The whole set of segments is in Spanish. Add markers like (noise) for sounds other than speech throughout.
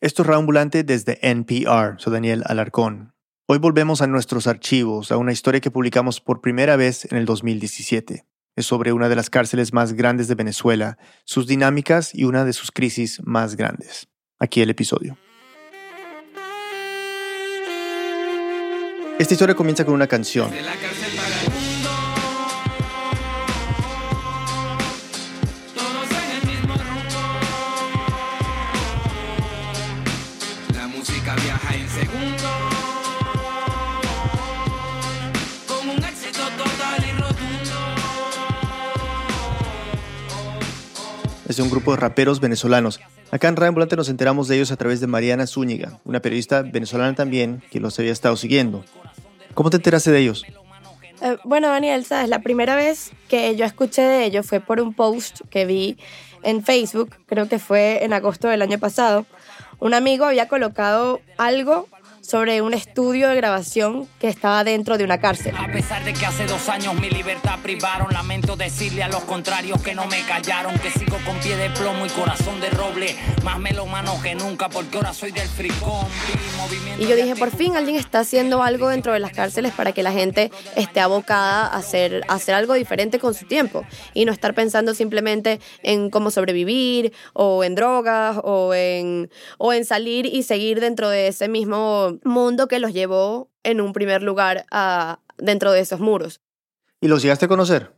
Esto es Ambulante desde NPR. Soy Daniel Alarcón. Hoy volvemos a nuestros archivos, a una historia que publicamos por primera vez en el 2017. Es sobre una de las cárceles más grandes de Venezuela, sus dinámicas y una de sus crisis más grandes. Aquí el episodio. Esta historia comienza con una canción. De un grupo de raperos venezolanos. Acá en Radio nos enteramos de ellos a través de Mariana Zúñiga, una periodista venezolana también que los había estado siguiendo. ¿Cómo te enteraste de ellos? Eh, bueno, Daniel, sabes, la primera vez que yo escuché de ellos fue por un post que vi en Facebook, creo que fue en agosto del año pasado. Un amigo había colocado algo sobre un estudio de grabación que estaba dentro de una cárcel. A pesar de que hace dos años mi libertad privaron, lamento decirle a los contrarios que no me callaron, que sigo con pie de plomo y corazón de roble, más melomano que nunca porque ahora soy del fricón. Y yo dije, por fin alguien está haciendo algo dentro de las cárceles para que la gente esté abocada a hacer, a hacer algo diferente con su tiempo y no estar pensando simplemente en cómo sobrevivir o en drogas o en, o en salir y seguir dentro de ese mismo mundo que los llevó en un primer lugar a, dentro de esos muros. ¿Y los llegaste a conocer?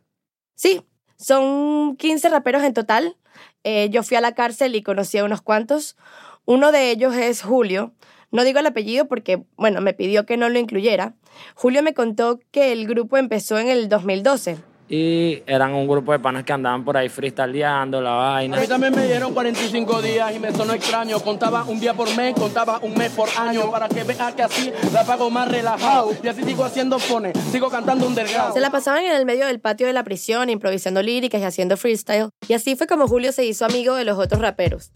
Sí, son 15 raperos en total. Eh, yo fui a la cárcel y conocí a unos cuantos. Uno de ellos es Julio. No digo el apellido porque, bueno, me pidió que no lo incluyera. Julio me contó que el grupo empezó en el 2012 y eran un grupo de panas que andaban por ahí freestyleando la vaina. A mí también me dieron 45 días y me sonó extraño. Contaba un día por mes, contaba un mes por año para que vea que así la pago más relajado. Y así sigo haciendo fones, sigo cantando un delgado. Se la pasaban en el medio del patio de la prisión, improvisando líricas y haciendo freestyle. Y así fue como Julio se hizo amigo de los otros raperos.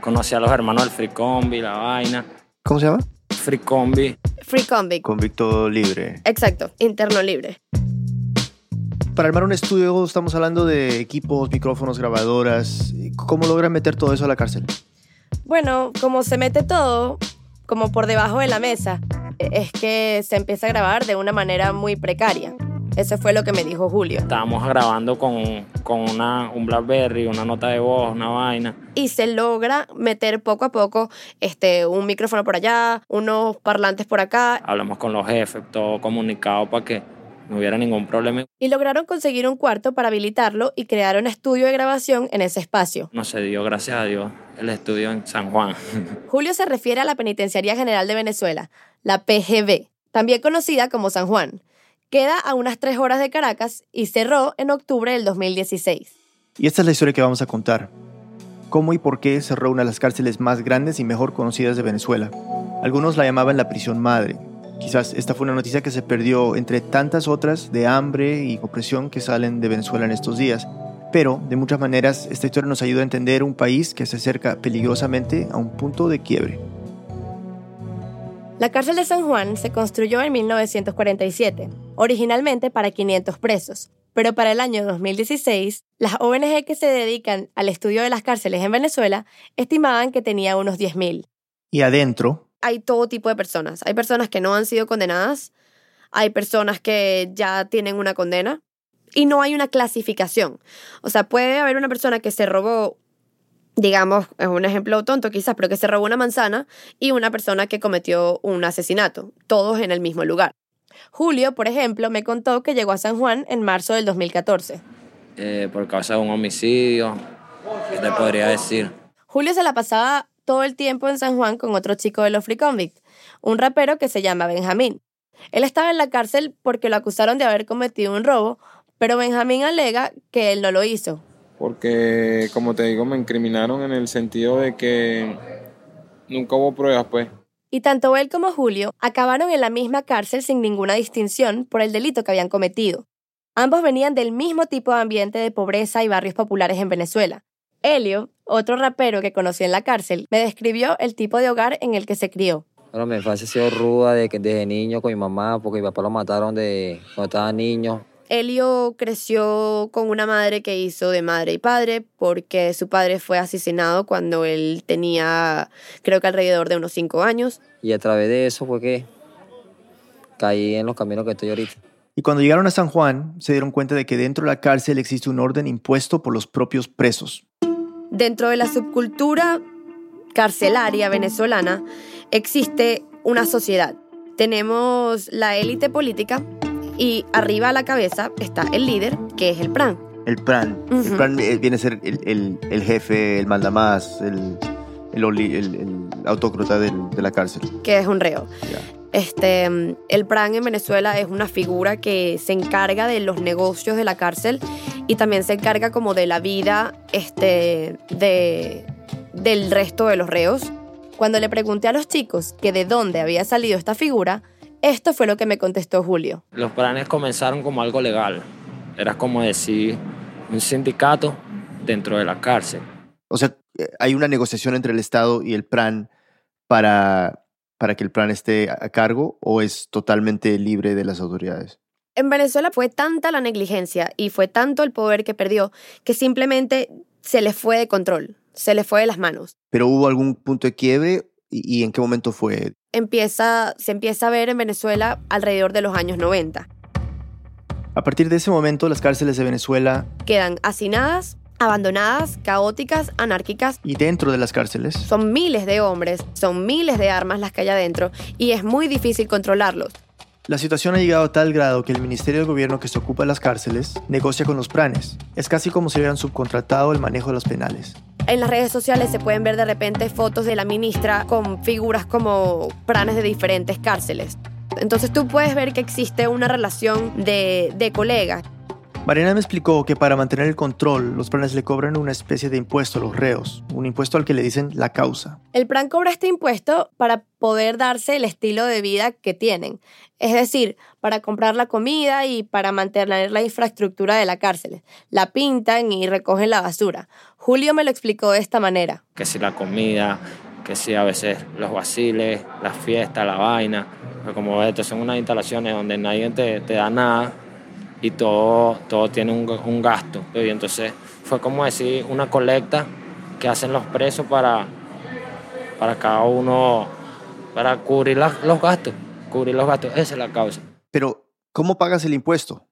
Conocí a los hermanos del Free Combi, la vaina. ¿Cómo se llama? Free Combi. Free Combi. Convicto libre. Exacto, interno libre para armar un estudio estamos hablando de equipos, micrófonos, grabadoras. ¿Cómo logran meter todo eso a la cárcel? Bueno, como se mete todo, como por debajo de la mesa, es que se empieza a grabar de una manera muy precaria. Eso fue lo que me dijo Julio. Estábamos grabando con, con una, un Blackberry, una nota de voz, una vaina. Y se logra meter poco a poco este, un micrófono por allá, unos parlantes por acá. Hablamos con los jefes, todo comunicado para que no hubiera ningún problema. Y lograron conseguir un cuarto para habilitarlo y crear un estudio de grabación en ese espacio. No se dio, gracias a Dios, el estudio en San Juan. (laughs) Julio se refiere a la Penitenciaría General de Venezuela, la PGB, también conocida como San Juan. Queda a unas tres horas de Caracas y cerró en octubre del 2016. Y esta es la historia que vamos a contar. Cómo y por qué cerró una de las cárceles más grandes y mejor conocidas de Venezuela. Algunos la llamaban la prisión madre, Quizás esta fue una noticia que se perdió entre tantas otras de hambre y opresión que salen de Venezuela en estos días. Pero, de muchas maneras, esta historia nos ayuda a entender un país que se acerca peligrosamente a un punto de quiebre. La cárcel de San Juan se construyó en 1947, originalmente para 500 presos, pero para el año 2016, las ONG que se dedican al estudio de las cárceles en Venezuela estimaban que tenía unos 10.000. Y adentro, hay todo tipo de personas. Hay personas que no han sido condenadas, hay personas que ya tienen una condena y no hay una clasificación. O sea, puede haber una persona que se robó, digamos, es un ejemplo tonto quizás, pero que se robó una manzana y una persona que cometió un asesinato, todos en el mismo lugar. Julio, por ejemplo, me contó que llegó a San Juan en marzo del 2014. Eh, por causa de un homicidio, ¿qué te podría decir? Julio se la pasaba todo el tiempo en San Juan con otro chico de los Free Convict, un rapero que se llama Benjamín. Él estaba en la cárcel porque lo acusaron de haber cometido un robo, pero Benjamín alega que él no lo hizo. Porque, como te digo, me incriminaron en el sentido de que nunca hubo pruebas, pues. Y tanto él como Julio acabaron en la misma cárcel sin ninguna distinción por el delito que habían cometido. Ambos venían del mismo tipo de ambiente de pobreza y barrios populares en Venezuela, Helio, otro rapero que conocí en la cárcel, me describió el tipo de hogar en el que se crió. Bueno, mi infancia ha sido ruda de que desde niño con mi mamá, porque mi papá lo mataron de cuando estaba niño. Elio creció con una madre que hizo de madre y padre porque su padre fue asesinado cuando él tenía, creo que alrededor de unos cinco años. Y a través de eso fue que caí en los caminos que estoy ahorita. Y cuando llegaron a San Juan, se dieron cuenta de que dentro de la cárcel existe un orden impuesto por los propios presos. Dentro de la subcultura carcelaria venezolana existe una sociedad. Tenemos la élite política y arriba a la cabeza está el líder, que es el PRAN. El PRAN. El Ujú. PRAN eh, viene a ser el, el- el jefe, el mandamás, el, el, el- el autócrata del- de la cárcel. que es un reo. Ya. Este, el PRAN en Venezuela es una figura que se encarga de los negocios de la cárcel y también se encarga como de la vida este, de, del resto de los reos. Cuando le pregunté a los chicos que de dónde había salido esta figura, esto fue lo que me contestó Julio. Los planes comenzaron como algo legal. Era como decir un sindicato dentro de la cárcel. O sea, eh, hay una negociación entre el Estado y el PRAN para, para que el PRAN esté a a cargo o es totalmente libre de las autoridades. En Venezuela fue tanta la negligencia y fue tanto el poder que perdió que simplemente se le fue de control, se le fue de las manos. Pero hubo algún punto de quiebre y, y en qué momento fue. empieza, se empieza a ver en Venezuela alrededor de los años 90. A partir de ese momento, las cárceles de Venezuela Quedan hacinadas, abandonadas, caóticas, anárquicas. y dentro de las cárceles Son miles de hombres, son miles de armas las que hay adentro y es muy difícil controlarlos. La situación ha llegado a tal grado que el Ministerio de Gobierno que se ocupa de las cárceles negocia con los pranes. Es casi como si hubieran subcontratado el manejo de los penales. En las redes sociales se pueden ver de repente fotos de la ministra con figuras como pranes de diferentes cárceles. Entonces tú puedes ver que existe una relación de, de colegas. Mariana me explicó que para mantener el control, los planes le cobran una especie de impuesto a los reos, un impuesto al que le dicen la causa. El plan cobra este impuesto para poder darse el estilo de vida que tienen. Es decir, para comprar la comida y para mantener la infraestructura de la cárcel. La pintan y recogen la basura. Julio me lo explicó de esta manera. Que si la comida, que si a veces los vaciles, las fiestas, la vaina. Pero como ves, estas son unas instalaciones donde nadie te, te da nada y todo, todo tiene un, un gasto. Y entonces fue como decir una colecta que hacen los presos para, para cada uno, para cubrir los gastos. Cubrir los gastos, esa es la causa. Pero, ¿cómo pagas el impuesto?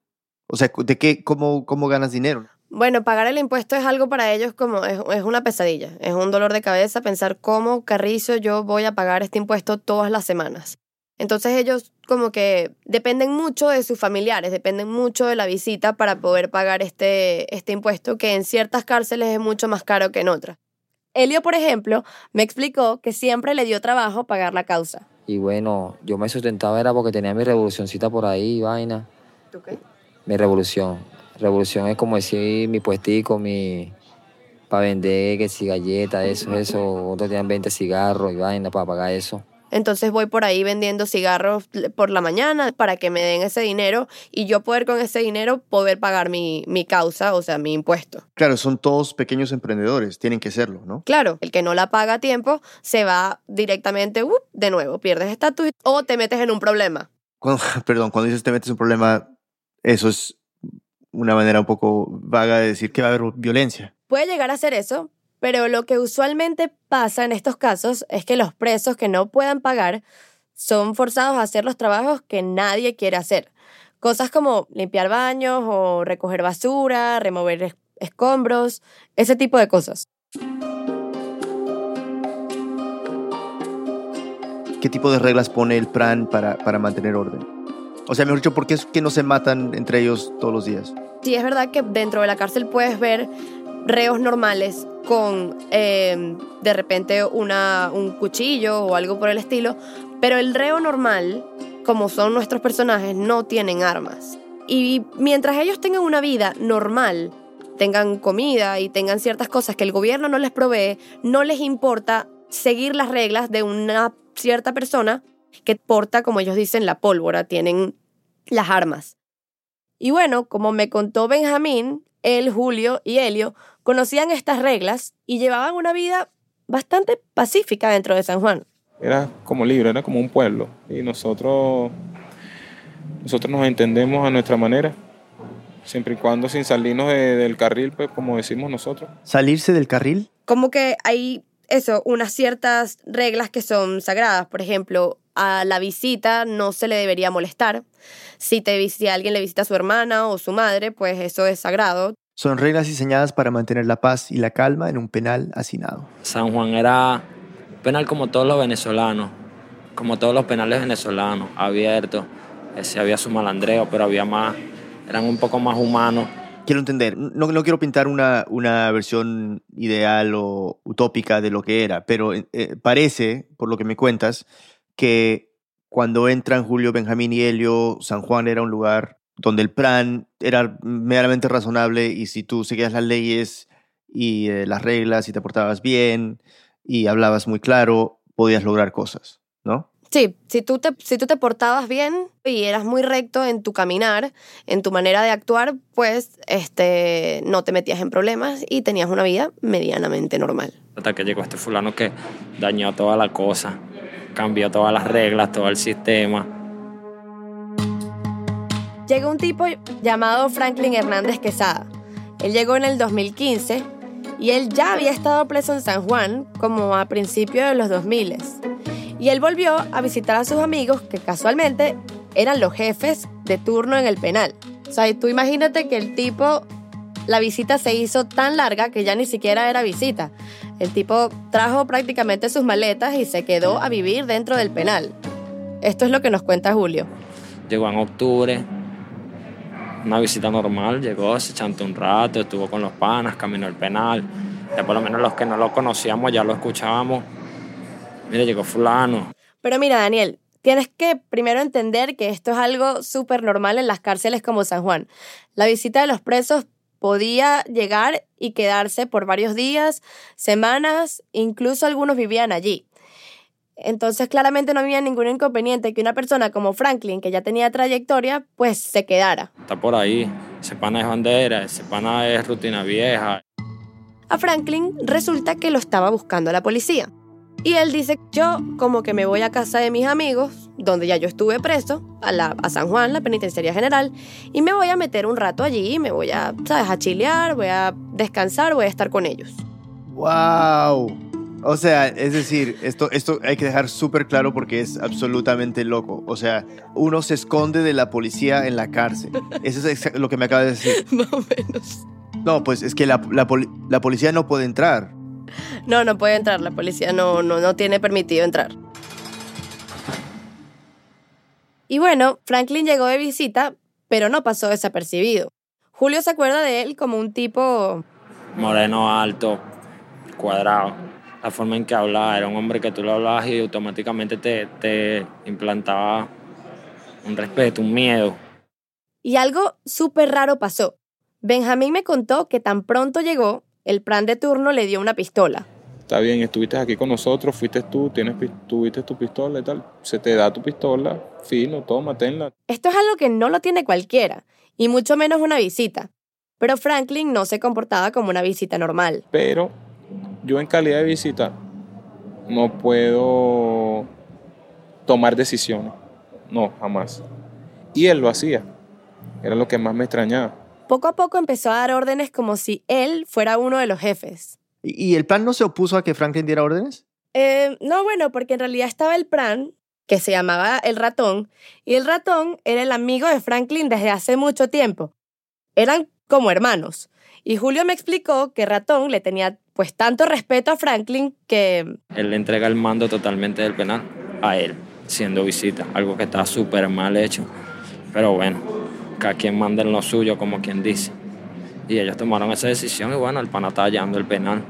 O sea, ¿de qué, cómo, cómo ganas dinero? Bueno, pagar el impuesto es algo para ellos como es, es una pesadilla. Es un dolor de cabeza pensar cómo carrizo yo voy a pagar este impuesto todas las semanas. Entonces ellos como que dependen mucho de sus familiares, dependen mucho de la visita para poder pagar este, este impuesto que en ciertas cárceles es mucho más caro que en otras. Elio, por ejemplo, me explicó que siempre le dio trabajo pagar la causa. Y bueno, yo me sustentaba era porque tenía mi revolucioncita por ahí, vaina. ¿Tú qué? Mi revolución. Revolución es como decir mi puestico, mi... Para vender, que si galletas, eso, eso. Otros tenían 20 cigarros y vaina para pagar eso. Entonces voy por ahí vendiendo cigarros por la mañana para que me den ese dinero y yo poder con ese dinero poder pagar mi, mi causa, o sea, mi impuesto. Claro, son todos pequeños emprendedores, tienen que serlo, ¿no? Claro, el que no la paga a tiempo se va directamente uh, de nuevo, pierdes estatus o te metes en un problema. Cuando, (laughs) perdón, cuando dices te metes en un problema, eso es una manera un poco vaga de decir que va a haber violencia. Puede llegar a ser eso, pero lo que usualmente pasa en estos casos es que los presos que no puedan pagar son forzados a hacer los trabajos que nadie quiere hacer. Cosas como limpiar baños o recoger basura, remover es- escombros, ese tipo de cosas. ¿Qué tipo de reglas pone el PRAN para, para mantener orden? O sea, mejor dicho, ¿por qué es que no se matan entre ellos todos los días? Sí, es verdad que dentro de la cárcel puedes ver reos normales con eh, de repente una, un cuchillo o algo por el estilo, pero el reo normal, como son nuestros personajes, no tienen armas. Y mientras ellos tengan una vida normal, tengan comida y tengan ciertas cosas que el gobierno no les provee, no les importa seguir las reglas de una cierta persona que porta, como ellos dicen, la pólvora, tienen las armas. Y bueno, como me contó Benjamín, él, Julio y Helio conocían estas reglas y llevaban una vida bastante pacífica dentro de San Juan. Era como libre, era como un pueblo. Y nosotros, nosotros nos entendemos a nuestra manera. siempre y cuando sin salirnos de- del carril, pues como decimos nosotros. ¿Salirse del carril? Como que hay eso, unas ciertas reglas que son sagradas. Por ejemplo, a la visita no se le debería molestar. Si, te, si alguien le visita a su hermana o su madre, pues eso es sagrado. Son reglas diseñadas para mantener la paz y la calma en un penal hacinado. San Juan era penal como todos los venezolanos, como todos los penales venezolanos, abiertos. Ese había su malandreo, pero había más, eran un poco más humanos. Quiero entender, no, no quiero pintar una, una versión ideal o utópica de lo que era, pero eh, parece, por lo que me cuentas, que cuando entran Julio, Benjamín y Helio, San Juan era un lugar donde el plan era meramente razonable y si tú seguías las leyes y eh, las reglas y te portabas bien y hablabas muy claro, podías lograr cosas, ¿no? Sí, si tú, te, si tú te portabas bien y eras muy recto en tu caminar, en tu manera de actuar, pues este, no te metías en problemas y tenías una vida medianamente normal. Hasta que llegó este fulano que dañó toda la cosa, cambió todas las reglas, todo el sistema. Llegó un tipo llamado Franklin Hernández Quesada. Él llegó en el 2015 y él ya había estado preso en San Juan como a principios de los 2000. Y él volvió a visitar a sus amigos que casualmente eran los jefes de turno en el penal. O sea, tú imagínate que el tipo, la visita se hizo tan larga que ya ni siquiera era visita. El tipo trajo prácticamente sus maletas y se quedó a vivir dentro del penal. Esto es lo que nos cuenta Julio. Llegó en octubre, una visita normal, llegó, se chantó un rato, estuvo con los panas, caminó el penal. Ya por lo menos los que no lo conocíamos ya lo escuchábamos. Mira, llegó fulano. Pero mira, Daniel, tienes que primero entender que esto es algo súper normal en las cárceles como San Juan. La visita de los presos podía llegar y quedarse por varios días, semanas, incluso algunos vivían allí. Entonces claramente no había ningún inconveniente que una persona como Franklin, que ya tenía trayectoria, pues se quedara. Está por ahí. Ese pana es bandera, ese pana es rutina vieja. A Franklin resulta que lo estaba buscando la policía. Y él dice, yo como que me voy a casa de mis amigos, donde ya yo estuve preso, a, la, a San Juan, la penitenciaría general, y me voy a meter un rato allí, me voy a, ¿sabes?, a chilear, voy a descansar, voy a estar con ellos. ¡Wow! O sea, es decir, esto, esto hay que dejar súper claro porque es absolutamente loco. O sea, uno se esconde de la policía en la cárcel. Eso es lo que me acaba de decir. (laughs) Más o menos. No, pues es que la, la poli- la policía no puede entrar. No, no puede entrar, la policía no, no, no tiene permitido entrar. Y bueno, Franklin llegó de visita, pero no pasó desapercibido. Julio se acuerda de él como un tipo Moreno alto, cuadrado. La forma en que hablaba, era un hombre que tú le hablabas y automáticamente te, te implantaba un respeto, un miedo. Y algo súper raro pasó. Benjamín me contó que tan pronto llegó, el plan de turno le dio una pistola. Está bien, estuviste aquí con nosotros, fuiste tú, tienes, tuviste tu pistola y tal. Se te da tu pistola, fino, toma, tenla. Esto es algo que no lo tiene cualquiera, y mucho menos una visita. Pero Franklin no se comportaba como una visita normal. Pero yo en calidad de visita no puedo tomar decisiones. No, jamás. Y él lo hacía. Era lo que más me extrañaba. Poco a poco empezó a dar órdenes como si él fuera uno de los jefes. ¿Y, el plan no se opuso a que Franklin diera órdenes? Eh, no, bueno, porque en realidad estaba el Pran, que se llamaba el ratón, y el ratón era el amigo de Franklin desde hace mucho tiempo. Eran como hermanos. Y Julio me explicó que Ratón le tenía pues tanto respeto a Franklin que Él le entrega el mando totalmente del penal a él, siendo visita, algo que está súper mal hecho. Pero bueno, cada quien manda en lo suyo, como quien dice. Y ellos tomaron esa decisión y bueno, el pana está hallando el penal.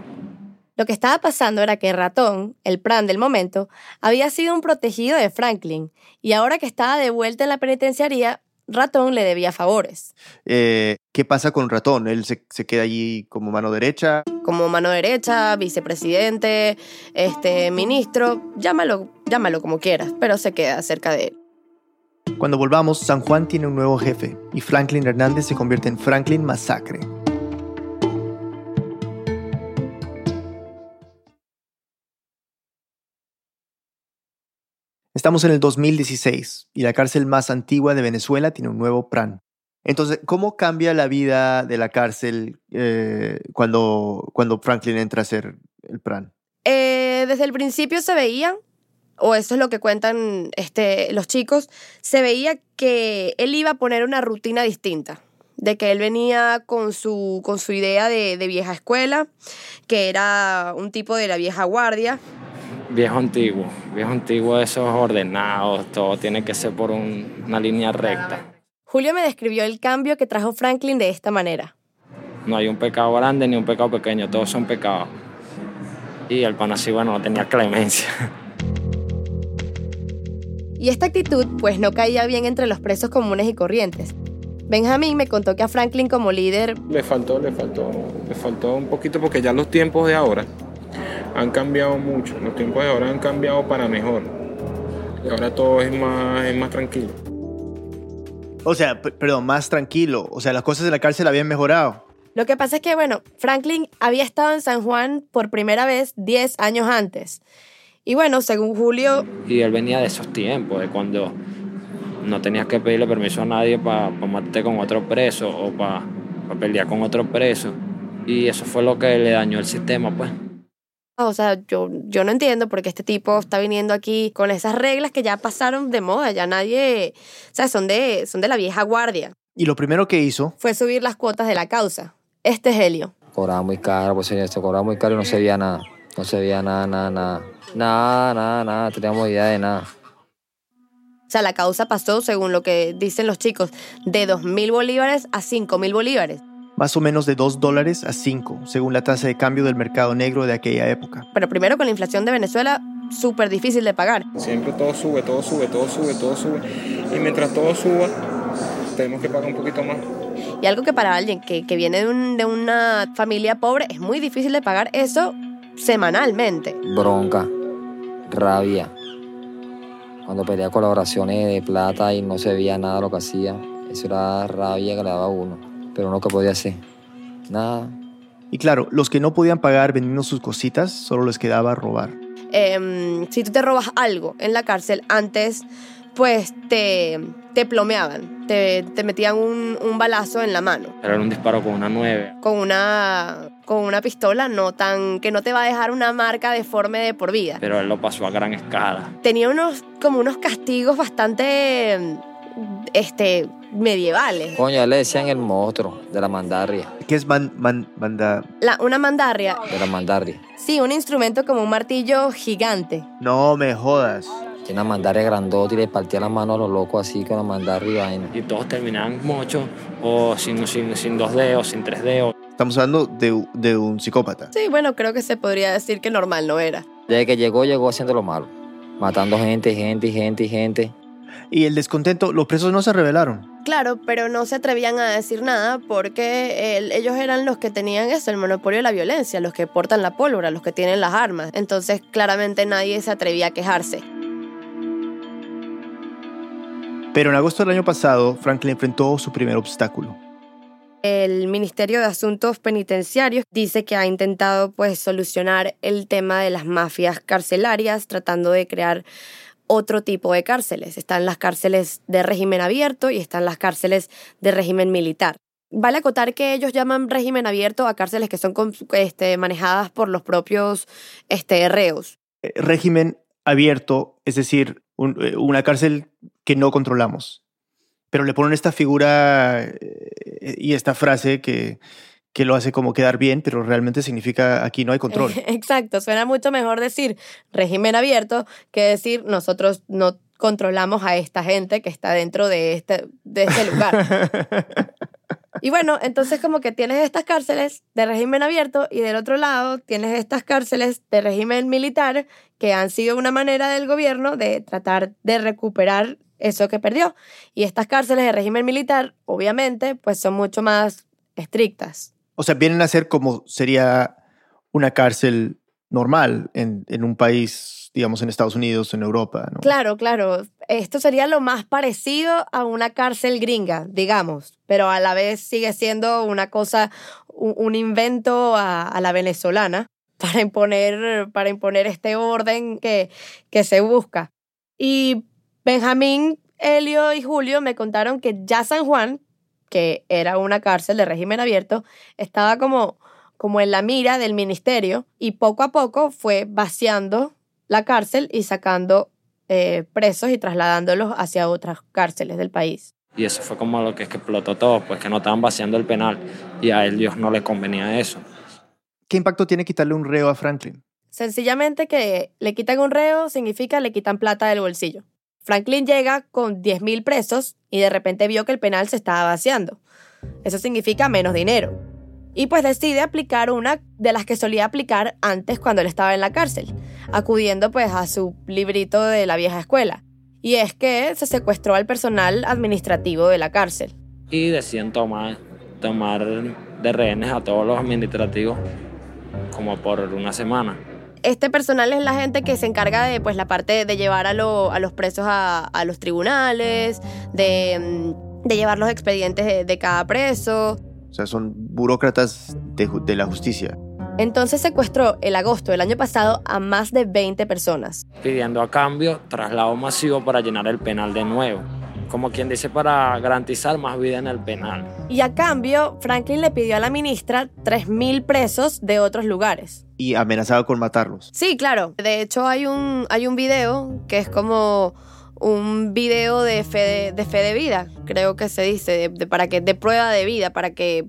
lo que estaba pasando era que Ratón, el Pran del momento, había sido un protegido de Franklin y ahora que estaba de vuelta en la penitenciaría, Ratón le debía favores. Eh, ¿Qué pasa con Ratón? ¿Él se, se queda allí como mano derecha? como mano derecha, vicepresidente, este, ministro, llámalo, llámalo como quieras, pero se queda cerca de él. Cuando volvamos, San Juan tiene un nuevo jefe y Franklin Hernández se convierte en Franklin Masacre. Estamos en el 2016 y la cárcel más antigua de Venezuela tiene un nuevo PRAN. Entonces, ¿cómo cambia la vida de la cárcel eh, cuando, cuando Franklin entra a ser el PRAN? Eh, desde el principio se veía, o eso es lo que cuentan este, los chicos, se veía que él iba a poner una rutina distinta de que él venía con su, con su idea de, de vieja escuela, que era un tipo de la vieja guardia, Viejo antiguo, viejo antiguo, esos ordenados, todo tiene que ser por un- una línea recta. Julio me describió el cambio que trajo Franklin de esta manera. No hay un pecado grande ni un pecado pequeño, todos son pecados. Y el pan así, bueno, no tenía clemencia. Y esta actitud pues no caía bien entre los presos comunes y corrientes. Benjamín me contó que a Franklin como líder Le faltó, le faltó, le faltó un poquito porque ya los tiempos de ahora han cambiado mucho. Los tiempos de ahora han cambiado para mejor. Y ahora todo es más, es más tranquilo. O sea, perdón, más tranquilo. O sea, las cosas de la cárcel habían mejorado. Lo que pasa es que, bueno, Franklin había estado en San Juan por primera vez 10 años antes. Y bueno, según Julio, Y él venía de esos tiempos, de cuando no tenías que pedirle permiso a nadie para matarte con otro preso o para pelear con otro preso. Y eso fue lo que le dañó el sistema, pues. O sea, yo, yo no entiendo por qué este tipo está viniendo aquí con esas reglas que ya pasaron de moda, ya nadie, o sea, son de, son de la vieja guardia. Y lo primero que hizo, Fue subir las cuotas de la causa. Este es Helio. Cobraba muy caro, pues se cobraba muy caro y no se veía nada. No se veía nada, nada, nada. Nada, nada, nada. Teníamos idea de nada. O sea, la causa pasó, según lo que dicen los chicos, de 2.000 bolívares a 5.000 bolívares. Más o menos de 2 dólares a 5, según la tasa de cambio del mercado negro de aquella época. Pero primero con la inflación de Venezuela, súper difícil de pagar. Siempre todo sube, todo sube, todo sube, todo sube. Y mientras todo suba, tenemos que pagar un poquito más. Y algo que para alguien que, que viene de, un- de una familia pobre es muy difícil de pagar eso semanalmente. Bronca, rabia. Cuando pedía colaboraciones de plata y no se veía nada de lo que hacía, eso era rabia que le daba a uno. Pero uno que podía hacer, nada. Y claro, los que no podían pagar vendiendo sus cositas, solo les quedaba robar. Em, si tú te robas algo en la cárcel, antes pues te, te plomeaban, te, te metían un, un balazo en la mano. Era un disparo con una 9. Con una, con una pistola no tan, que no te va a dejar una marca deforme de por vida. Pero él lo pasó a gran escala. Tenía unos, como unos castigos bastante este, medievales. Coño, le decían el monstruo de la mandarria. ¿Qué es man, man- manda? La, una mandarria, De la mandarria. sí, un instrumento como un martillo gigante. No me jodas. Tiene una mandarria grandota y le partía la mano a los locos así con la mandarria y vaina. Y todos terminaban mochos o sin, sin, sin dos dedos, sin tres dedos. Estamos hablando de, de un psicópata. Sí, bueno, creo que se podría decir que normal no era. Desde que llegó, llegó haciendo lo malo. Matando gente, gente, y gente, y gente. Y el descontento, los presos no se rebelaron. Claro, pero no se atrevían a decir nada porque el- ellos eran los que tenían eso, el monopolio de la violencia, los que portan la pólvora, los que tienen las armas. Entonces, claramente nadie se atrevía a quejarse. Pero en agosto del año pasado, Franklin enfrentó su primer obstáculo. El Ministerio de Asuntos Penitenciarios dice que ha intentado pues solucionar el tema de las mafias carcelarias tratando de crear otro tipo de cárceles. Están las cárceles de régimen abierto y están las cárceles de régimen militar. Vale acotar que ellos llaman régimen abierto a cárceles que son este, manejadas por los propios este, reos. Eh, Régimen abierto, es decir, eh, una cárcel que no controlamos. Pero le ponen esta figura eh, y esta frase que, que lo hace como quedar bien, pero realmente significa aquí no hay control. (laughs) Exacto, suena mucho mejor decir régimen abierto que decir nosotros no controlamos a esta gente que está dentro de este, de este lugar. (laughs) Y bueno, entonces como que tienes estas cárceles de régimen abierto y del otro lado tienes estas cárceles de régimen militar que han sido una manera del gobierno de tratar de recuperar eso que perdió. Y estas cárceles de régimen militar, obviamente, pues son mucho más estrictas. O sea, vienen a ser como sería una cárcel normal en, en un país, digamos, en Estados Unidos, en Europa. Claro, claro. Esto sería lo más parecido a una cárcel gringa, digamos, pero a la vez sigue siendo una cosa, un, invento a, a la venezolana (laughs) para imponer, para imponer este orden que, que se busca. Y Benjamín, Helio y Julio me contaron que ya San Juan que era una cárcel de régimen abierto, estaba como, como en la mira del ministerio y poco a poco fue vaciando la cárcel y sacando eh, presos y trasladándolos hacia otras cárceles del país. Y eso fue como lo que, es que explotó todo, pues que no estaban vaciando el penal y a ellos no les convenía eso. ¿Qué impacto tiene quitarle un reo a Franklin? Sencillamente que le quitan un reo significa le quitan plata del bolsillo. Franklin llega con 10.000 presos y de repente vio que el penal se estaba vaciando. Eso significa menos dinero. Y pues decide aplicar una de las que solía aplicar antes cuando él estaba en la cárcel, acudiendo pues a su librito de la vieja escuela. Y es que se secuestró al personal administrativo de la cárcel. Y deciden tomar, tomar de rehenes a todos los administrativos como por una semana. Este personal es la gente que se encarga de pues, la parte de llevar a, los presos a, los tribunales, de, llevar los expedientes de, cada preso. O sea, son burócratas de, de la justicia. Entonces secuestró el agosto del año pasado a más de 20 personas. Pidiendo a cambio traslado masivo para llenar el penal de nuevo como quien dice, para garantizar más vida en el penal. Y a cambio, Franklin le pidió a la ministra 3.000 presos de otros lugares. Y amenazaba con matarlos. Sí, claro. De hecho, hay un, hay un video que es como un video de fe de, fe de vida, creo que se dice, de, para que de prueba de vida, para que,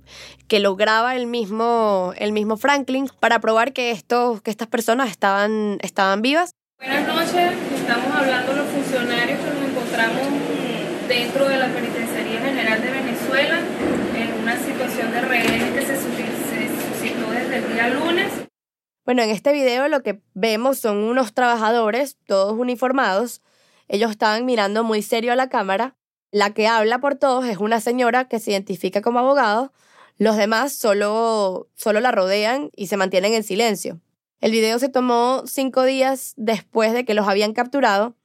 que lo graba el mismo, el mismo Franklin para probar que estos, que estas personas estaban, estaban vivas. Buenas noches, estamos hablando los funcionarios que nos encontramos dentro de la Penitenciaría General de Venezuela en una situación de rehenes que se, suscitó desde el día lunes. Bueno, en este video lo que vemos son unos trabajadores, todos uniformados. Ellos estaban mirando muy serio a la cámara. La que habla por todos es una señora que se identifica como abogado. Los demás solo, solo la rodean y se mantienen en silencio. El video se tomó cinco días después de que los habían capturado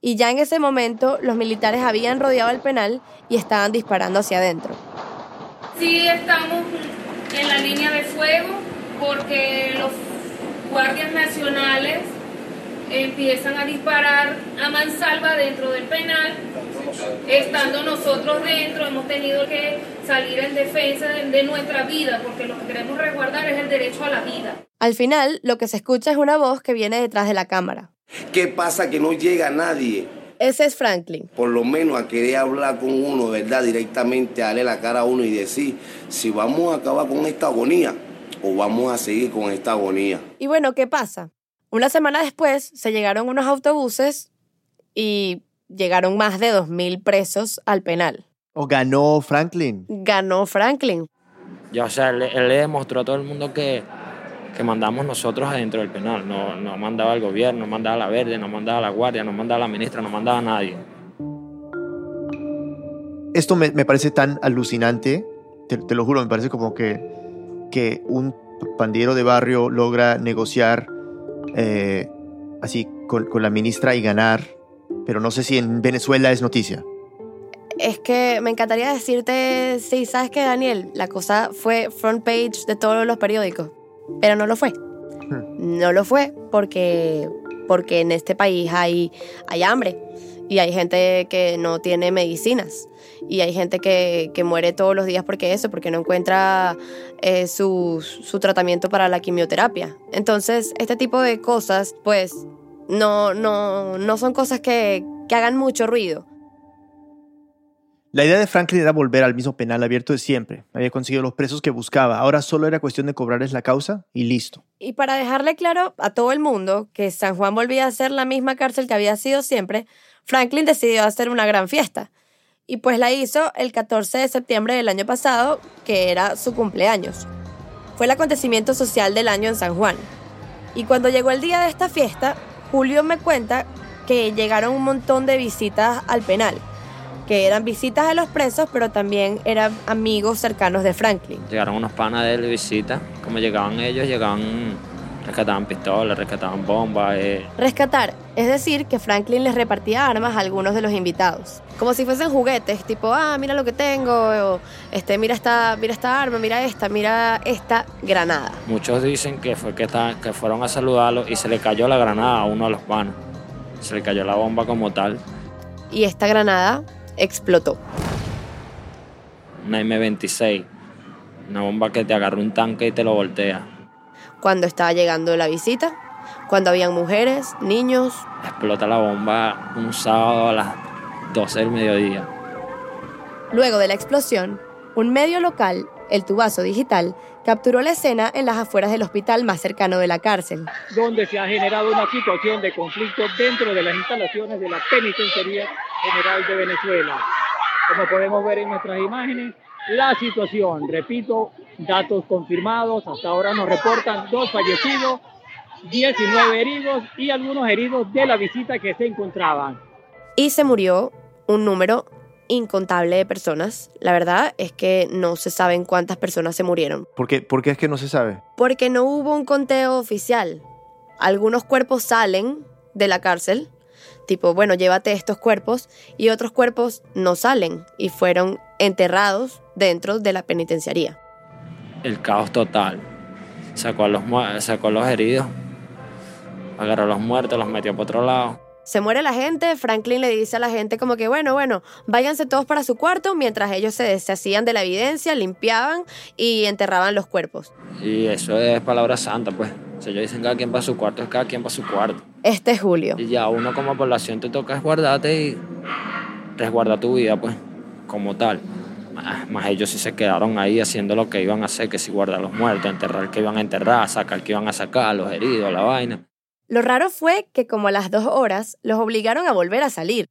y ya en ese momento los militares habían rodeado el penal y estaban disparando hacia adentro. Sí, estamos en la línea de fuego porque los guardias nacionales empiezan a disparar a mansalva dentro del penal. Estando nosotros dentro, hemos tenido que salir en defensa de, nuestra vida, porque lo que queremos resguardar es el derecho a la vida. Al final, lo que se escucha es una voz que viene detrás de la cámara. ¿Qué pasa que no llega nadie? Ese es Franklin. Por lo menos a querer hablar con uno, ¿verdad? Directamente, darle la cara a uno y decir si vamos a acabar con esta agonía o vamos a seguir con esta agonía. Y bueno, ¿qué pasa? Una semana después se llegaron unos autobuses y llegaron más de 2.000 presos al penal. ¿O ganó Franklin? Ganó Franklin. Ya, o sea, él, él le demostró a todo el mundo que que mandamos nosotros adentro del penal. No, no mandaba el gobierno, no mandaba la verde, no mandaba la guardia, no mandaba la ministra, no mandaba a nadie. Esto me, me parece tan alucinante, te, te, lo juro, me parece como que, que un pandillero de barrio logra negociar eh, así con, con la ministra y ganar, pero no sé si en Venezuela es noticia es que me encantaría decirte, sí, sabes que Daniel, la cosa fue front page de todos los periódicos pero no lo fue. Hmm. No lo fue porque, porque en este país hay, hay hambre y hay gente que no tiene medicinas y hay gente que, que muere todos los días porque eso, porque no encuentra eh, su, su, tratamiento para la quimioterapia. Entonces, este tipo de cosas, pues, no, no, no son cosas que, que hagan mucho ruido. La idea de Franklin era volver al mismo penal abierto de siempre. Había conseguido los presos que buscaba. Ahora solo era cuestión de cobrarles la causa y listo. Y para dejarle claro a todo el mundo que San Juan volvía a ser la misma cárcel que había sido siempre, Franklin decidió hacer una gran fiesta. Y pues la hizo el 14 de septiembre del año pasado, que era su cumpleaños. Fue el acontecimiento social del año en San Juan. Y cuando llegó el día de esta fiesta, Julio me cuenta que llegaron un montón de visitas al penal que eran visitas a los presos, pero también eran amigos cercanos de Franklin. Llegaron unos panas de él de visita. Como llegaban ellos, llegaban, rescataban pistolas, rescataban bombas. Eh. Rescatar, es decir, que Franklin les repartía armas a algunos de los invitados. Como si fuesen juguetes, tipo, ah, mira lo que tengo, o, este, mira, esta, mira esta arma, mira esta, mira esta granada. Muchos dicen que fue que, que fueron a saludarlo y se le cayó la granada a uno de los panas. Se le cayó la bomba como tal. Y esta granada explotó. una M26, una bomba que te agarra un tanque y te lo voltea. Cuando estaba llegando la visita, cuando habían mujeres, niños. Explota la bomba un sábado a las 12 del mediodía. Luego de la explosión, un medio local, el Tubazo Digital, capturó la escena en las afueras del hospital más cercano de la cárcel. Donde se ha generado una situación de conflicto dentro de las instalaciones de la Penitenciaría General de Venezuela. Como podemos ver en nuestras imágenes, la situación, repito, datos confirmados, hasta ahora nos reportan dos fallecidos, 19 heridos y algunos heridos de la visita que se encontraban. Y se murió un número incontable de personas. La verdad es que no se saben cuántas personas se murieron. ¿Por qué, ¿Por qué es que no se sabe? Porque no hubo un conteo oficial. Algunos cuerpos salen de la cárcel, tipo, bueno, llévate estos cuerpos, y otros cuerpos no salen y fueron enterrados dentro de la penitenciaría. El caos total. Sacó a los, sacó a los heridos, agarró a los muertos, los metió por otro lado. Se muere la gente, Franklin le dice a la gente como que, bueno, bueno, váyanse todos para su cuarto mientras ellos se deshacían de la evidencia, limpiaban y enterraban los cuerpos. Y eso es palabra santa, pues. O sea, ellos dicen cada quien para su cuarto, es cada quien para su cuarto. Este es Julio. Y ya uno como población te toca guardarte y resguarda tu vida, pues, como tal. Más, ellos sí se quedaron ahí haciendo lo que iban a hacer, que si guardar los muertos, enterrar que iban a enterrar, sacar que iban a sacar, los heridos, la vaina. Lo raro fue que como a las dos horas los obligaron a volver a salir.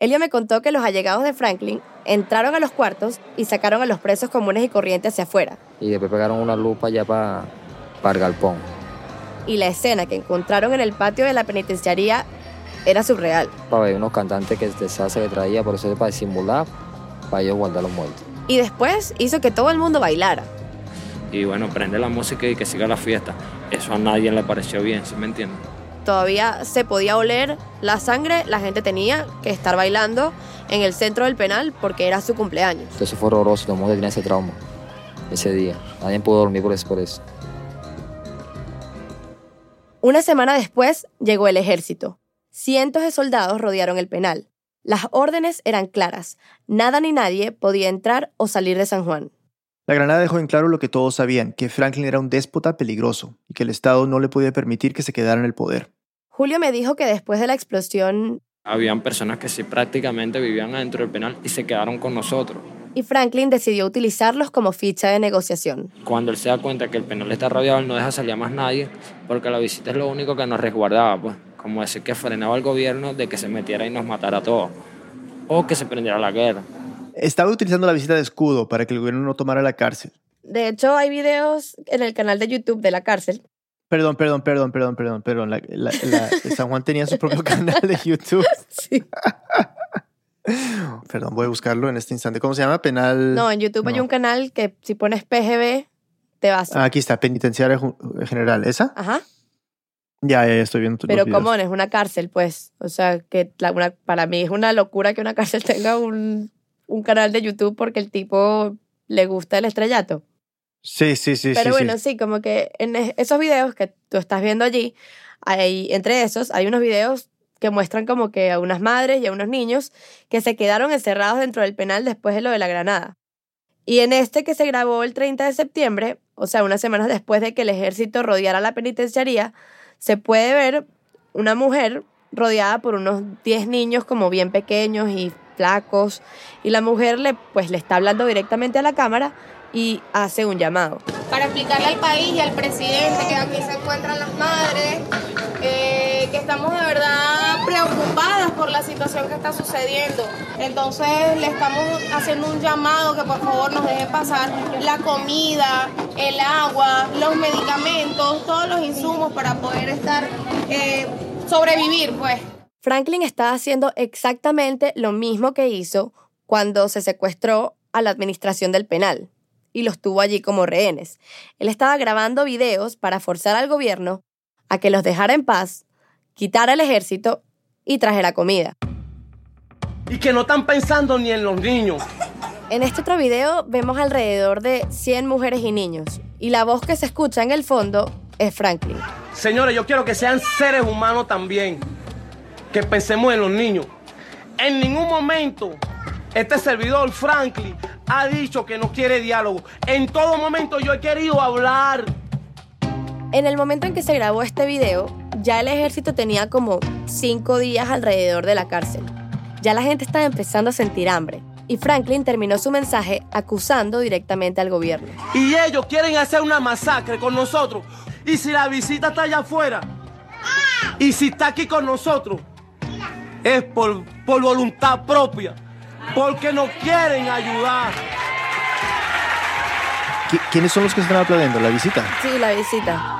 Elio me contó que los allegados de Franklin entraron a los cuartos y sacaron a los presos comunes y corrientes hacia afuera. Y después pegaron una lupa ya para el galpón. Y la escena que encontraron en el patio de la penitenciaría era surreal. Para ver unos cantantes que se que traía, por eso para disimular, para ellos guardar los muertos. Y después hizo que todo el mundo bailara. Y bueno, prende la música y que siga la fiesta. Eso a nadie le pareció bien, ¿sí me entiendes? Todavía se podía oler la sangre, la gente tenía que estar bailando en el centro del penal porque era su cumpleaños. Eso fue horroroso, todo el mundo tenía ese trauma ese día. Nadie pudo dormir por eso, por eso. Una semana después llegó el ejército. Cientos de soldados rodearon el penal. Las órdenes eran claras. Nada ni nadie podía entrar o salir de San Juan. La granada dejó en claro lo que todos sabían, que Franklin era un déspota peligroso y que el Estado no le podía permitir que se quedara en el poder. Julio me dijo que después de la explosión... Habían personas que sí prácticamente vivían adentro del penal y se quedaron con nosotros. Y Franklin decidió utilizarlos como ficha de negociación. Cuando él se da cuenta que el penal está rodeado, él no deja salir a más nadie, porque la visita es lo único que nos resguardaba, pues. Como decir que frenaba al gobierno de que se metiera y nos matara a todos. O que se prendiera la guerra. Estaba utilizando la visita de escudo para que el gobierno no tomara la cárcel. De hecho, hay videos en el canal de YouTube de la cárcel. Perdón, perdón, perdón, perdón, perdón, perdón. La, San Juan tenía su propio (laughs) canal de YouTube. (laughs) Sí. (laughs) perdón, voy a buscarlo en este instante. ¿Cómo se llama? Penal. No, en YouTube hay un canal que si pones PGB te vas. Ah, aquí está, Penitenciaria General. ¿Esa? Ajá. Ya, ya, estoy viendo. Pero, ¿cómo? Es una cárcel, pues. O sea, que para mí es una locura que una cárcel tenga un un canal de YouTube porque el tipo le gusta el estrellato. Sí, sí, sí. Pero bueno, sí. como que en esos videos que tú estás viendo allí, hay, entre esos hay unos videos que muestran como que a unas madres y a unos niños que se quedaron encerrados dentro del penal después de lo de la granada. Y en este que se grabó el 30 de septiembre, o sea, unas semanas después de que el ejército rodeara la penitenciaría, se puede ver una mujer rodeada por unos 10 niños como bien pequeños y y la mujer le pues le está hablando directamente a la cámara y hace un llamado. Para explicarle al país y al presidente que aquí se encuentran las madres, eh, que estamos de verdad preocupadas por la situación que está sucediendo. Entonces le estamos haciendo un llamado que por favor nos dejen pasar la comida, el agua, los medicamentos, todos los insumos para poder estar, eh, sobrevivir pues. Franklin está haciendo exactamente lo mismo que hizo cuando se secuestró a la administración del penal y los tuvo allí como rehenes. Él estaba grabando videos para forzar al gobierno a que los dejara en paz, quitara el ejército y trajera comida. Y que no están pensando ni en los niños. En este otro video vemos alrededor de 100 mujeres y niños y la voz que se escucha en el fondo es Franklin. Señores, yo quiero que sean seres humanos también que pensemos en los niños. En ningún momento este servidor Franklin ha dicho que no quiere diálogo. En todo momento yo he querido hablar. En el momento en que se grabó este video, ya el ejército tenía como cinco días alrededor de la cárcel. Ya la gente estaba empezando a sentir hambre. Y Franklin terminó su mensaje acusando directamente al gobierno. Y ellos quieren hacer una masacre con nosotros. Y si la visita está allá afuera, y si está aquí con nosotros, es por, por voluntad propia. Porque nos quieren ayudar. ¿Qui- ¿Quiénes son los que están aplaudiendo? ¿La visita? Sí, la visita.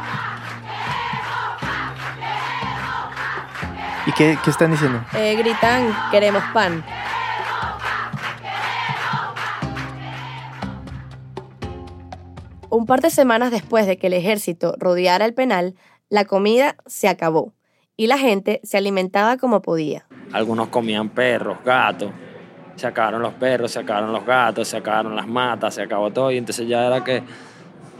¿Y qué, qué están diciendo? Eh, gritan, queremos pan. Un par de semanas después de que el ejército rodeara el penal, la comida se acabó y la gente se alimentaba como podía. Algunos comían perros, gatos. Se acabaron los perros, se acabaron los gatos, se acabaron las matas, se acabó todo. Y entonces ya era que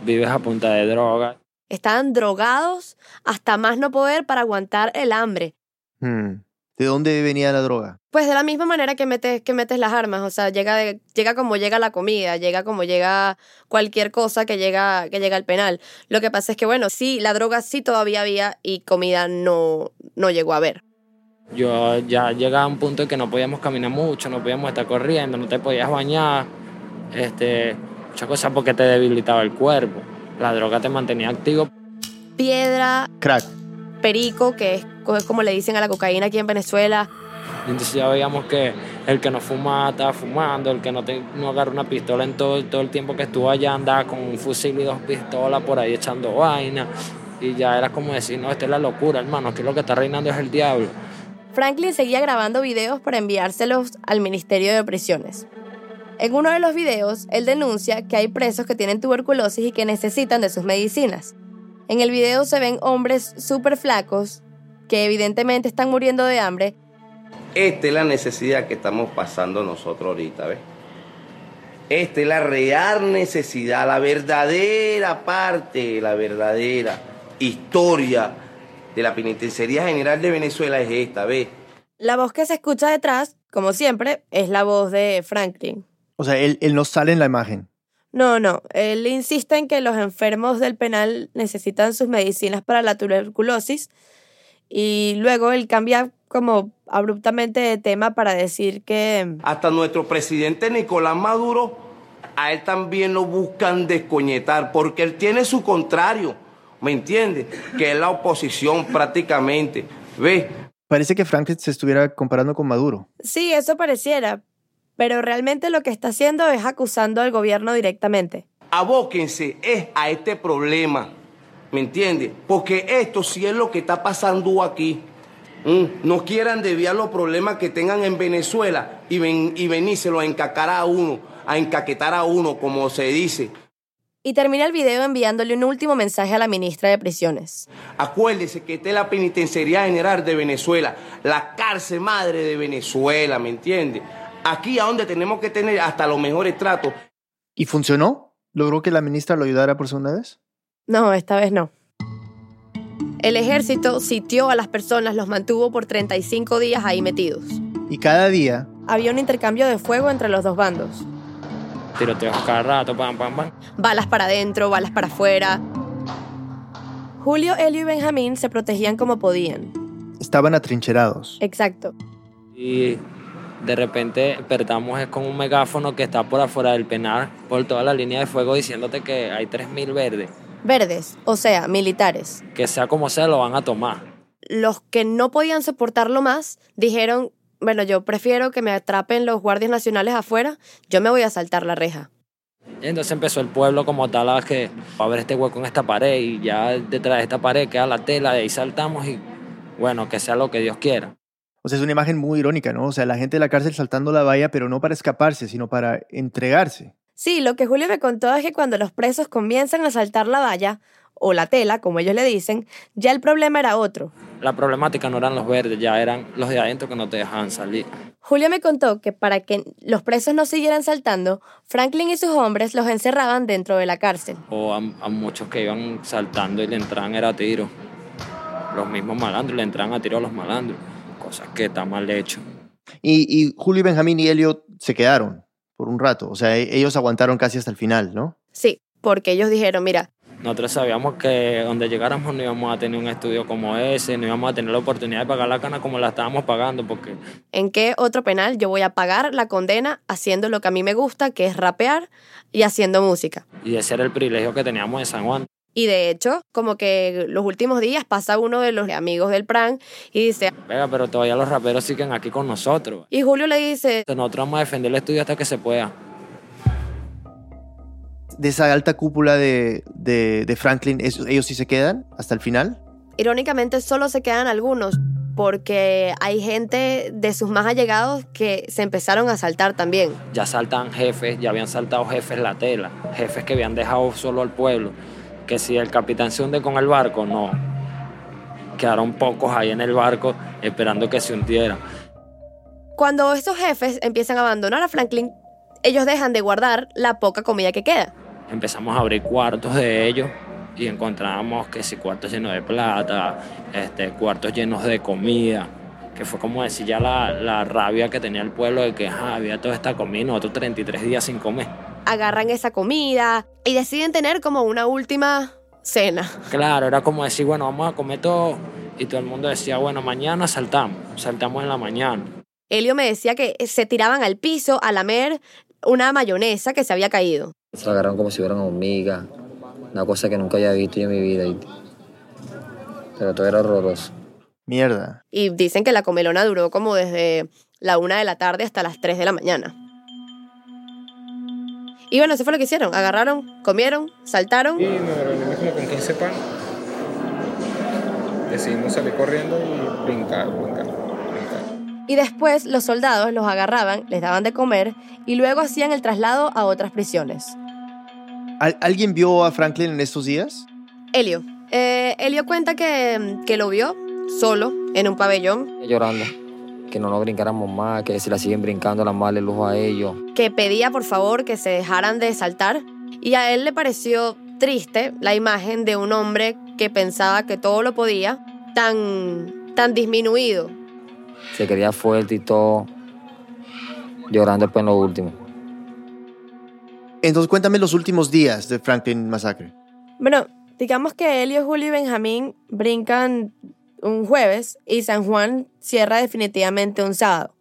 vives a punta de droga. Estaban drogados hasta más no poder para aguantar el hambre. Hmm. ¿De dónde venía la droga? Pues de la misma manera que metes, que metes las armas, o sea, llega, de- llega como llega la comida, llega como llega cualquier cosa que llega, que llega al penal. Lo que pasa es que, bueno, sí, la droga sí todavía había y comida no, no llegó a haber. Yo ya llegaba a un punto en que no podíamos caminar mucho, no podíamos estar corriendo, no te podías bañar, este, muchas cosas porque te debilitaba el cuerpo. La droga te mantenía activo. Piedra, Crack. perico, que es co- es como le dicen a la cocaína aquí en Venezuela. Entonces ya veíamos que el que no fumaba estaba fumando, el que no, te, no agarró una pistola en todo, todo el tiempo que estuvo allá andaba con un fusil y dos pistolas por ahí echando vaina. Y ya era como decir, no, esta es la locura, hermano, aquí lo que está reinando es el diablo. Franklin seguía grabando videos para enviárselos al Ministerio de Prisiones. En uno de los videos, él denuncia que hay presos que tienen tuberculosis y que necesitan de sus medicinas. En el video se ven hombres súper flacos que evidentemente están muriendo de hambre Esta es la necesidad que estamos pasando nosotros ahorita, ¿ves? Esta es la real necesidad, la verdadera parte, la verdadera historia de la Penitenciaría General de Venezuela es esta, ¿ves? La voz que se escucha detrás, como siempre, es la voz de Franklin. O sea, él, él no sale en la imagen. No, no, él insiste en que los enfermos del penal necesitan sus medicinas para la tuberculosis y luego él cambia como abruptamente de tema para decir que Hasta nuestro presidente Nicolás Maduro, a él también lo buscan descoñetar, porque él tiene su contrario, ¿me entiendes? Que es la oposición prácticamente, ¿ves? Parece que Franklin se estuviera comparando con Maduro. sí, eso pareciera, pero realmente lo que está haciendo es acusando al gobierno directamente. abóquense es a este problema, ¿me entiendes? Porque esto sí es lo que está pasando aquí. Mm, No quieran desviar los problemas que tengan en Venezuela y, ven, y venírselo a encacar a uno, a encaquetar a uno, como se dice. Y termina el video enviándole un último mensaje a la ministra de Prisiones. Acuérdese que esta es la Penitenciaría General de Venezuela, la cárcel madre de Venezuela, ¿me entiende? Aquí a donde tenemos que tener hasta los mejores tratos. ¿Y funcionó? ¿Logró que la ministra lo ayudara por segunda vez? No, esta vez no. El ejército sitió a las personas, los mantuvo por 35 días ahí metidos. Y cada día, Había un intercambio de fuego entre los dos bandos. Tiroteos cada rato, pam, pam, pam. Balas para adentro, balas para afuera. Julio, Elio y Benjamín se protegían como podían. estaban atrincherados. Exacto. Y de repente despertamos es con un megáfono que está por afuera del penal, por toda la línea de fuego, diciéndote que hay 3.000 verdes. Verdes, o sea, militares. Que sea como sea, lo van a tomar. Los que no podían soportarlo más dijeron, bueno, yo prefiero que me atrapen los guardias nacionales afuera, yo me voy a saltar la reja. Y entonces empezó el pueblo como tal a que va a haber este hueco en esta pared y ya detrás de esta pared queda la tela, de ahí saltamos y bueno, que sea lo que Dios quiera. O sea, es una imagen muy irónica, ¿no? O sea, la gente de la cárcel saltando la valla, pero no para escaparse, sino para entregarse. Sí, lo que Julio me contó es que cuando los presos comienzan a saltar la valla, o la tela, como ellos le dicen, ya el problema era otro. La problemática no eran los verdes, ya eran los de adentro que no te dejaban salir. Julio me contó que para que los presos no siguieran saltando, Franklin y sus hombres los encerraban dentro de la cárcel. O a, a muchos que iban saltando y le entraban era a tiro. Los mismos malandros le entraban a tiro a los malandros. Cosas que está mal hecho. Y, y Julio y Benjamín y Elliot se quedaron por un rato. O sea, e- ellos aguantaron casi hasta el final, ¿no? Sí, porque ellos dijeron, mira, Nosotros sabíamos que donde llegáramos no íbamos a tener un estudio como ese, no íbamos a tener la oportunidad de pagar la cana como la estábamos pagando, porque ¿en qué otro penal yo voy a pagar la condena haciendo lo que a mí me gusta, que es rapear y haciendo música? y ese era el privilegio que teníamos en San Juan. Y de hecho, como que los últimos días pasa uno de los amigos del Pran y dice, Venga, pero todavía los raperos siguen aquí con nosotros. y Julio le dice, Nosotros vamos a defender el estudio hasta que se pueda. De esa alta cúpula de, de, de Franklin, ¿eso- ¿ellos sí se quedan hasta el final? irónicamente solo se quedan algunos porque hay gente de sus más allegados que se empezaron a saltar también. Ya saltan jefes, ya habían saltado jefes la tela, jefes que habían dejado solo al pueblo. Que si el capitán se hunde con el barco, no. Quedaron pocos ahí en el barco esperando que se hundiera. Cuando estos jefes empiezan a abandonar a Franklin, ellos dejan de guardar la poca comida que queda. Empezamos a abrir cuartos de ellos y encontramos que si cuartos llenos de plata, este, cuartos llenos de comida, que fue como decir ya la, la rabia que tenía el pueblo de que "Ah, había toda esta comida y nosotros 33 días sin comer. Agarran esa comida y deciden tener como una última cena. Claro, era como decir, bueno, vamos a comer todo. Y todo el mundo decía, bueno, mañana saltamos, saltamos en la mañana. Helio me decía que se tiraban al piso a lamer una mayonesa que se había caído. Se la agarraron como si fueran hormigas. Una cosa que nunca había visto yo en mi vida. y- Pero todo era horroroso. Mierda. Y dicen que la comelona duró como desde la una de la tarde hasta las 3 de la mañana. Y bueno, eso fue lo que hicieron. Agarraron, comieron, saltaron. Y nos reunimos como con 15 pan. Decidimos salir corriendo y brincar, brincar, brincar. Y después los soldados los agarraban, les daban de comer y luego hacían el traslado a otras prisiones. ¿Al- ¿Alguien vio a Franklin en estos días? Helio. Eh, Helio cuenta que, que lo vio solo en un pabellón, Llorando. Que no nos brincáramos más, que si la siguen brincando, la mal el lujo a ellos. que pedía por favor que se dejaran de saltar y a él le pareció triste la imagen de un hombre que pensaba que todo lo podía, tan, tan disminuido. Se quería fuerte y todo. Llorando después en lo último. Entonces cuéntame los últimos días de Franklin Massacre. Bueno, digamos que Helio, Julio y Benjamín brincan un jueves y San Juan cierra definitivamente un sábado.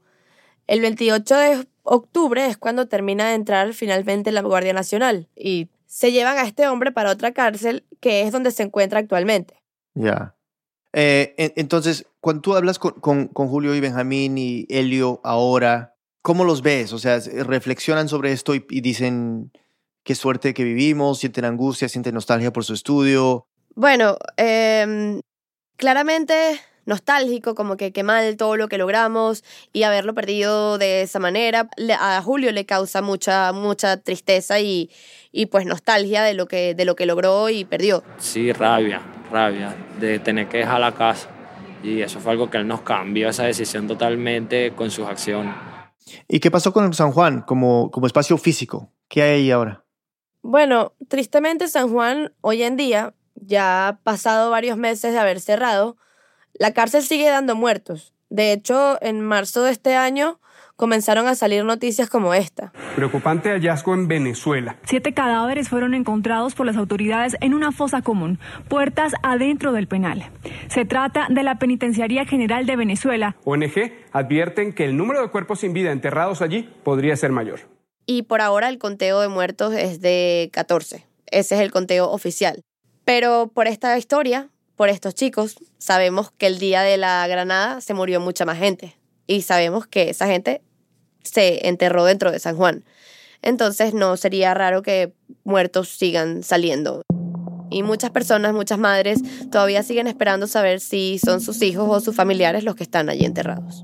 El 28 de octubre es cuando termina de entrar finalmente la Guardia Nacional y se llevan a este hombre para otra cárcel que es donde se encuentra actualmente. Ya. Eh, en- entonces, cuando tú hablas con, con- con Julio y Benjamín y Helio ahora, ¿cómo los ves? O sea, reflexionan sobre esto y, y dicen qué suerte que vivimos, sienten angustia, sienten nostalgia por su estudio. Bueno, em, claramente nostálgico, como que qué mal todo lo que logramos y haberlo perdido de esa manera. A Julio le causa mucha, mucha tristeza y, y pues nostalgia de lo, que, de lo que logró y perdió. Sí, rabia, rabia de tener que dejar la casa. Y eso fue algo que él nos cambió, esa decisión totalmente con sus acciones. ¿Y qué pasó con San Juan como, como espacio físico? ¿Qué hay ahí ahora? Bueno, tristemente San Juan hoy en día, ya ha pasado varios meses de haber cerrado, la cárcel sigue dando muertos. De hecho, en marzo de este año comenzaron a salir noticias como esta. Preocupante hallazgo en Venezuela. Siete cadáveres fueron encontrados por las autoridades en una fosa común, puertas adentro del penal. Se trata de la Penitenciaría General de Venezuela. ONG advierten que el número de cuerpos sin vida enterrados allí podría ser mayor. y por ahora el conteo de muertos es de 14. Ese es el conteo oficial. Pero por esta historia, por estos chicos, sabemos que el día de la granada se murió mucha más gente. Y sabemos que esa gente se enterró dentro de San Juan. Entonces no sería raro que muertos sigan saliendo. Y muchas personas, muchas madres, todavía siguen esperando saber si son sus hijos o sus familiares los que están allí enterrados.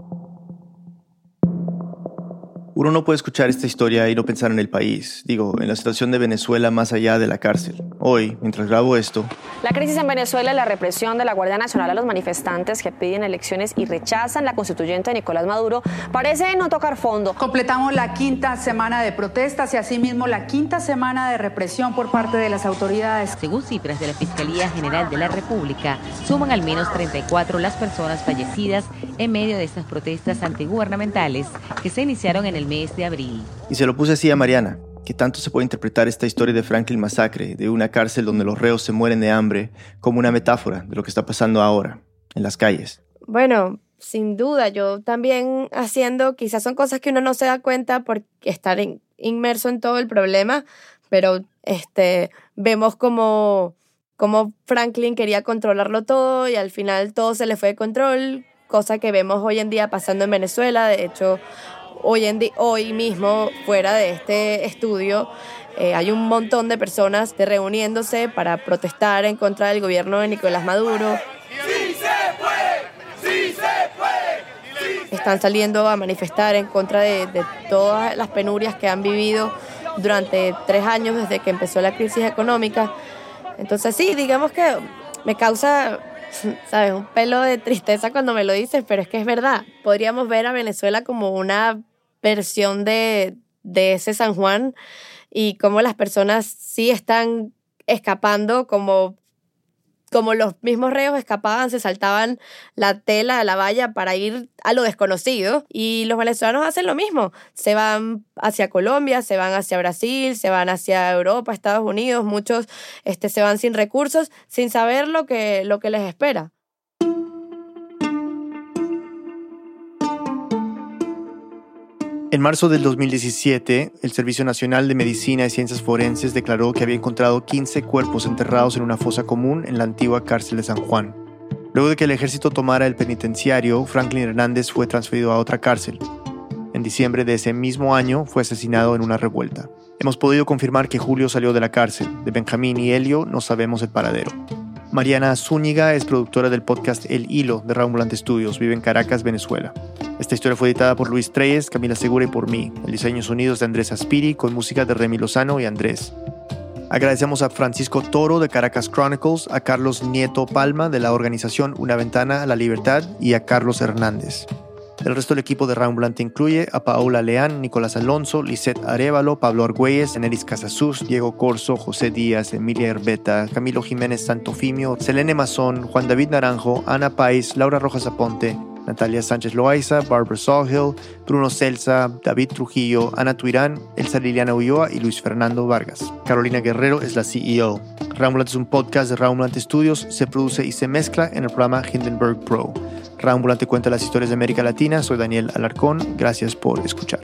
Uno no puede escuchar esta historia y no pensar en el país, digo, en la situación de Venezuela más allá de la cárcel. Hoy, mientras grabo esto, La crisis en Venezuela y la represión de la Guardia Nacional a los manifestantes que piden elecciones y rechazan la constituyente de Nicolás Maduro parece no tocar fondo. Completamos la quinta semana de protestas y asimismo la quinta semana de represión por parte de las autoridades. Según cifras de la Fiscalía General de la República, suman al menos 34 las personas fallecidas en medio de estas protestas antigubernamentales que se iniciaron en el mes de abril. Y se lo puse así a Mariana, que tanto se puede interpretar esta historia de Franklin Masacre, de una cárcel donde los reos se mueren de hambre, como una metáfora de lo que está pasando ahora, en las calles. Bueno, sin duda, yo también haciendo, quizás son cosas que uno no se da cuenta por estar inmerso en todo el problema, pero este, vemos como, como Franklin quería controlarlo todo y al final todo se le fue de control, cosa que vemos hoy en día pasando en Venezuela. De hecho, hoy, en hoy mismo, fuera de este estudio, eh, hay un montón de personas reuniéndose para protestar en contra del gobierno de Nicolás Maduro. ¡Sí se puede! ¡Sí se puede! Están saliendo a manifestar en contra de, de todas las penurias que han vivido durante tres años desde que empezó la crisis económica. Entonces sí, digamos que me causa, (laughs) ¿sabes? Un pelo de tristeza cuando me lo dices, pero es que es verdad. Podríamos ver a Venezuela como una versión de, de ese San Juan y cómo las personas sí están escapando como como los mismos reos escapaban, se saltaban la tela, la valla para ir a lo desconocido. Y los venezolanos hacen lo mismo. Se van hacia Colombia, se van hacia Brasil, se van hacia Europa, Estados Unidos. Muchos este, se van sin recursos, sin saber lo que, lo que les espera. En marzo del 2017, el Servicio Nacional de Medicina y Ciencias Forenses declaró que había encontrado 15 cuerpos enterrados en una fosa común en la antigua cárcel de San Juan. Luego de que el ejército tomara el penitenciario, Franklin Hernández fue transferido a otra cárcel. En diciembre de ese mismo año fue asesinado en una revuelta. Hemos podido confirmar que Julio salió de la cárcel. De Benjamín y Helio no sabemos el paradero. Mariana Zúñiga es productora del podcast El Hilo de Rambulante Studios. Vive en Caracas, Venezuela. Esta historia fue editada por Luis Treyes, Camila Segura y por mí. El diseño sonidos de Andrés Aspiri con música de Remy Lozano y Andrés. Agradecemos a Francisco Toro de Caracas Chronicles, a Carlos Nieto Palma de la organización Una Ventana a la Libertad y a Carlos Hernández. El resto del equipo de Rambulante incluye a Paola Leán, Nicolás Alonso, Lisette Arevalo, Pablo Argüelles, Eneris Casasus, Diego Corso, José Díaz, Emilia Herbeta, Camilo Jiménez Santofimio, Selene Mazón, Juan David Naranjo, Ana Pais, Laura Rojas Aponte, Natalia Sánchez Loaiza, Barbara Sawhill, Bruno Celsa, David Trujillo, Ana Tuirán, Elsa Liliana Ulloa y Luis Fernando Vargas. Carolina Guerrero es la CEO. Rambulante es un podcast de Rambulante Studios, se produce y se mezcla en el programa Hindenburg Pro. Rambulante cuenta las historias de América Latina, soy Daniel Alarcón, gracias por escuchar.